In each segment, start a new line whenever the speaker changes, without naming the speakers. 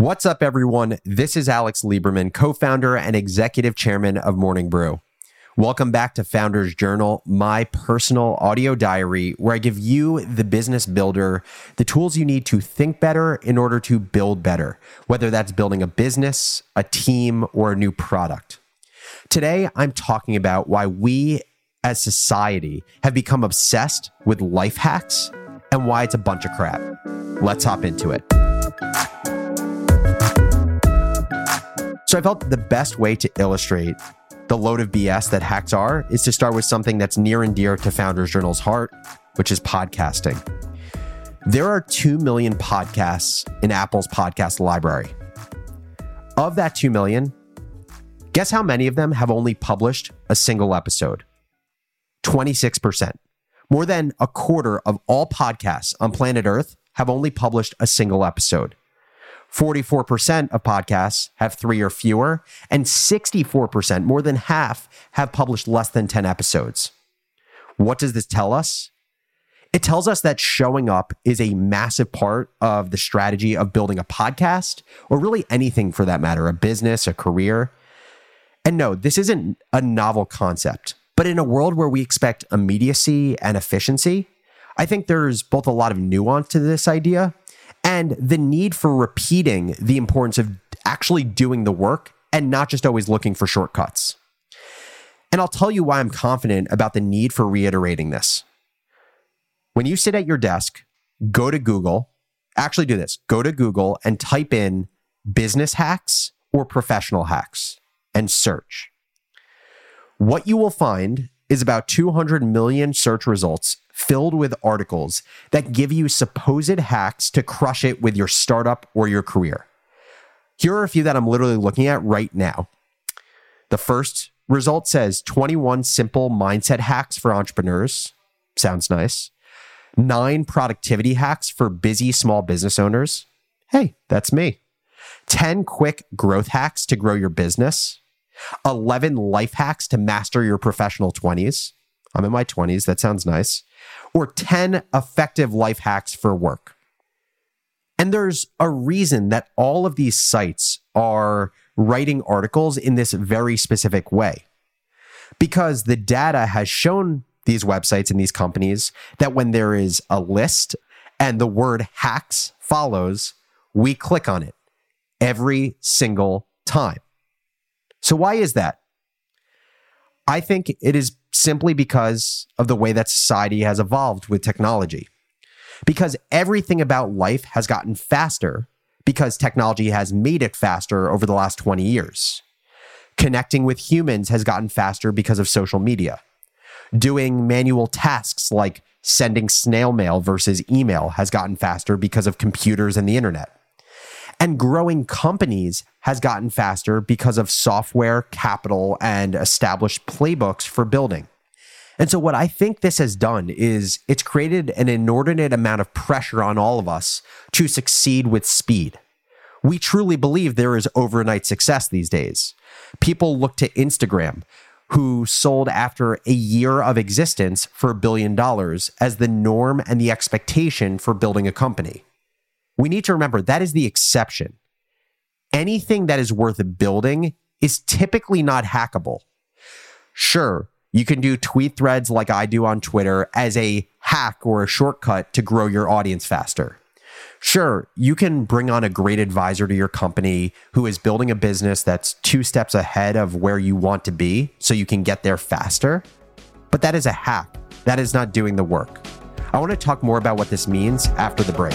What's up, everyone? This is Alex Lieberman, co founder and executive chairman of Morning Brew. Welcome back to Founders Journal, my personal audio diary, where I give you, the business builder, the tools you need to think better in order to build better, whether that's building a business, a team, or a new product. Today, I'm talking about why we as society have become obsessed with life hacks and why it's a bunch of crap. Let's hop into it. So I felt the best way to illustrate the load of BS that hacks are is to start with something that's near and dear to Founders Journal's heart, which is podcasting. There are 2 million podcasts in Apple's podcast library. Of that 2 million, guess how many of them have only published a single episode? 26%. More than a quarter of all podcasts on planet Earth have only published a single episode. 44% of podcasts have three or fewer, and 64%, more than half, have published less than 10 episodes. What does this tell us? It tells us that showing up is a massive part of the strategy of building a podcast, or really anything for that matter, a business, a career. And no, this isn't a novel concept, but in a world where we expect immediacy and efficiency, I think there's both a lot of nuance to this idea and the need for repeating the importance of actually doing the work and not just always looking for shortcuts. And I'll tell you why I'm confident about the need for reiterating this. When you sit at your desk, go to Google, actually do this go to Google and type in business hacks or professional hacks and search. What you will find is about 200 million search results filled with articles that give you supposed hacks to crush it with your startup or your career. Here are a few that I'm literally looking at right now. The first result says 21 simple mindset hacks for entrepreneurs. Sounds nice. Nine productivity hacks for busy small business owners. Hey, that's me. 10 quick growth hacks to grow your business. 11 life hacks to master your professional 20s. I'm in my 20s. That sounds nice or 10 effective life hacks for work. And there's a reason that all of these sites are writing articles in this very specific way. Because the data has shown these websites and these companies that when there is a list and the word hacks follows, we click on it every single time. So, why is that? I think it is simply because of the way that society has evolved with technology. Because everything about life has gotten faster because technology has made it faster over the last 20 years. Connecting with humans has gotten faster because of social media. Doing manual tasks like sending snail mail versus email has gotten faster because of computers and the internet. And growing companies has gotten faster because of software, capital, and established playbooks for building. And so, what I think this has done is it's created an inordinate amount of pressure on all of us to succeed with speed. We truly believe there is overnight success these days. People look to Instagram, who sold after a year of existence for a billion dollars, as the norm and the expectation for building a company we need to remember that is the exception. Anything that is worth building is typically not hackable. Sure, you can do tweet threads like I do on Twitter as a hack or a shortcut to grow your audience faster. Sure, you can bring on a great advisor to your company who is building a business that's two steps ahead of where you want to be so you can get there faster. But that is a hack. That is not doing the work. I want to talk more about what this means after the break.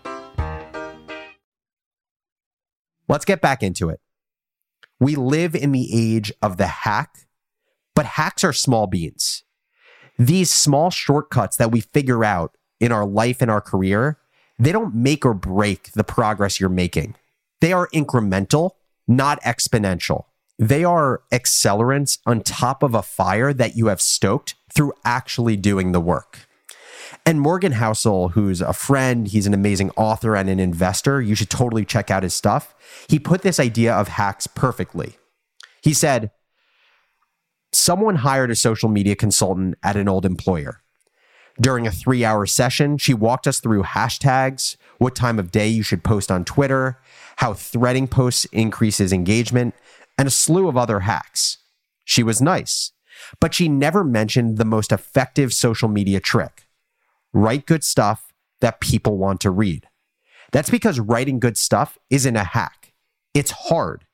Let's get back into it. We live in the age of the hack, but hacks are small beans. These small shortcuts that we figure out in our life and our career, they don't make or break the progress you're making. They are incremental, not exponential. They are accelerants on top of a fire that you have stoked through actually doing the work. And Morgan Housel, who's a friend, he's an amazing author and an investor. You should totally check out his stuff. He put this idea of hacks perfectly. He said, Someone hired a social media consultant at an old employer. During a three hour session, she walked us through hashtags, what time of day you should post on Twitter, how threading posts increases engagement, and a slew of other hacks. She was nice, but she never mentioned the most effective social media trick write good stuff that people want to read. That's because writing good stuff isn't a hack, it's hard.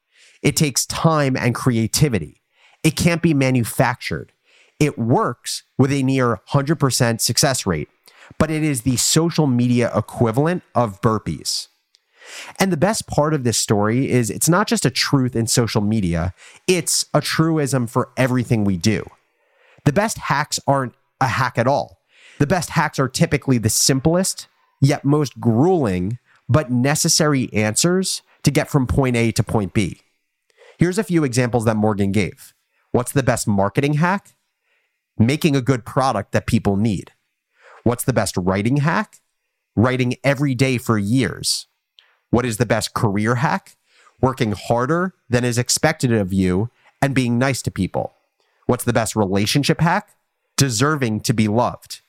It takes time and creativity. It can't be manufactured. It works with a near 100% success rate, but it is the social media equivalent of burpees. And the best part of this story is it's not just a truth in social media, it's a truism for everything we do. The best hacks aren't a hack at all. The best hacks are typically the simplest, yet most grueling, but necessary answers to get from point A to point B. Here's a few examples that Morgan gave. What's the best marketing hack? Making a good product that people need. What's the best writing hack? Writing every day for years. What is the best career hack? Working harder than is expected of you and being nice to people. What's the best relationship hack? Deserving to be loved.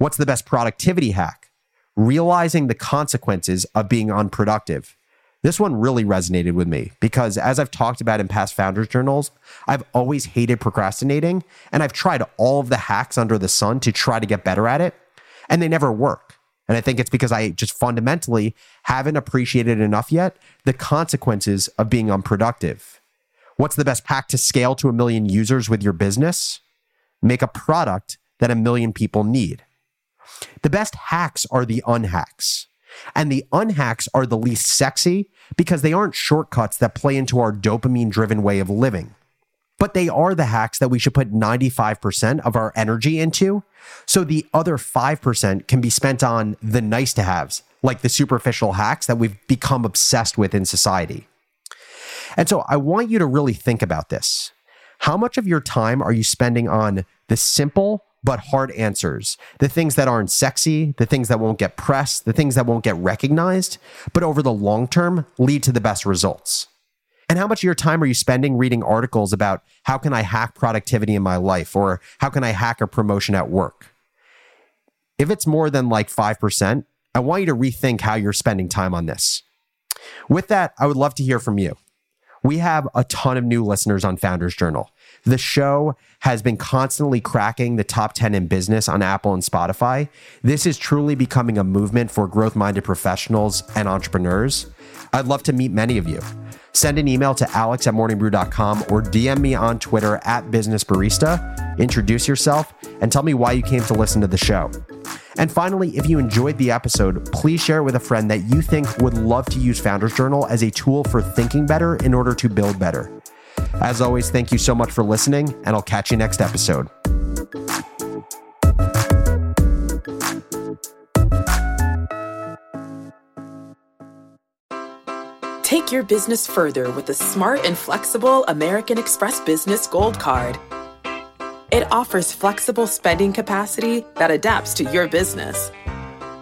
What's the best productivity hack? Realizing the consequences of being unproductive. This one really resonated with me because, as I've talked about in past founders journals, I've always hated procrastinating and I've tried all of the hacks under the sun to try to get better at it, and they never work. And I think it's because I just fundamentally haven't appreciated enough yet the consequences of being unproductive. What's the best hack to scale to a million users with your business? Make a product that a million people need. The best hacks are the unhacks. And the unhacks are the least sexy because they aren't shortcuts that play into our dopamine driven way of living but they are the hacks that we should put 95% of our energy into. So the other 5% can be spent on the nice to haves, like the superficial hacks that we've become obsessed with in society. And so I want you to really think about this. How much of your time are you spending on the simple but hard answers, the things that aren't sexy, the things that won't get pressed, the things that won't get recognized, but over the long term lead to the best results? And how much of your time are you spending reading articles about how can I hack productivity in my life or how can I hack a promotion at work? If it's more than like 5%, I want you to rethink how you're spending time on this. With that, I would love to hear from you. We have a ton of new listeners on Founders Journal. The show has been constantly cracking the top 10 in business on Apple and Spotify. This is truly becoming a movement for growth minded professionals and entrepreneurs. I'd love to meet many of you. Send an email to alex at morningbrew.com or DM me on Twitter at businessbarista. Introduce yourself and tell me why you came to listen to the show. And finally, if you enjoyed the episode, please share it with a friend that you think would love to use Founders Journal as a tool for thinking better in order to build better. As always, thank you so much for listening, and I'll catch you next episode.
Take your business further with the smart and flexible American Express Business Gold Card. It offers flexible spending capacity that adapts to your business.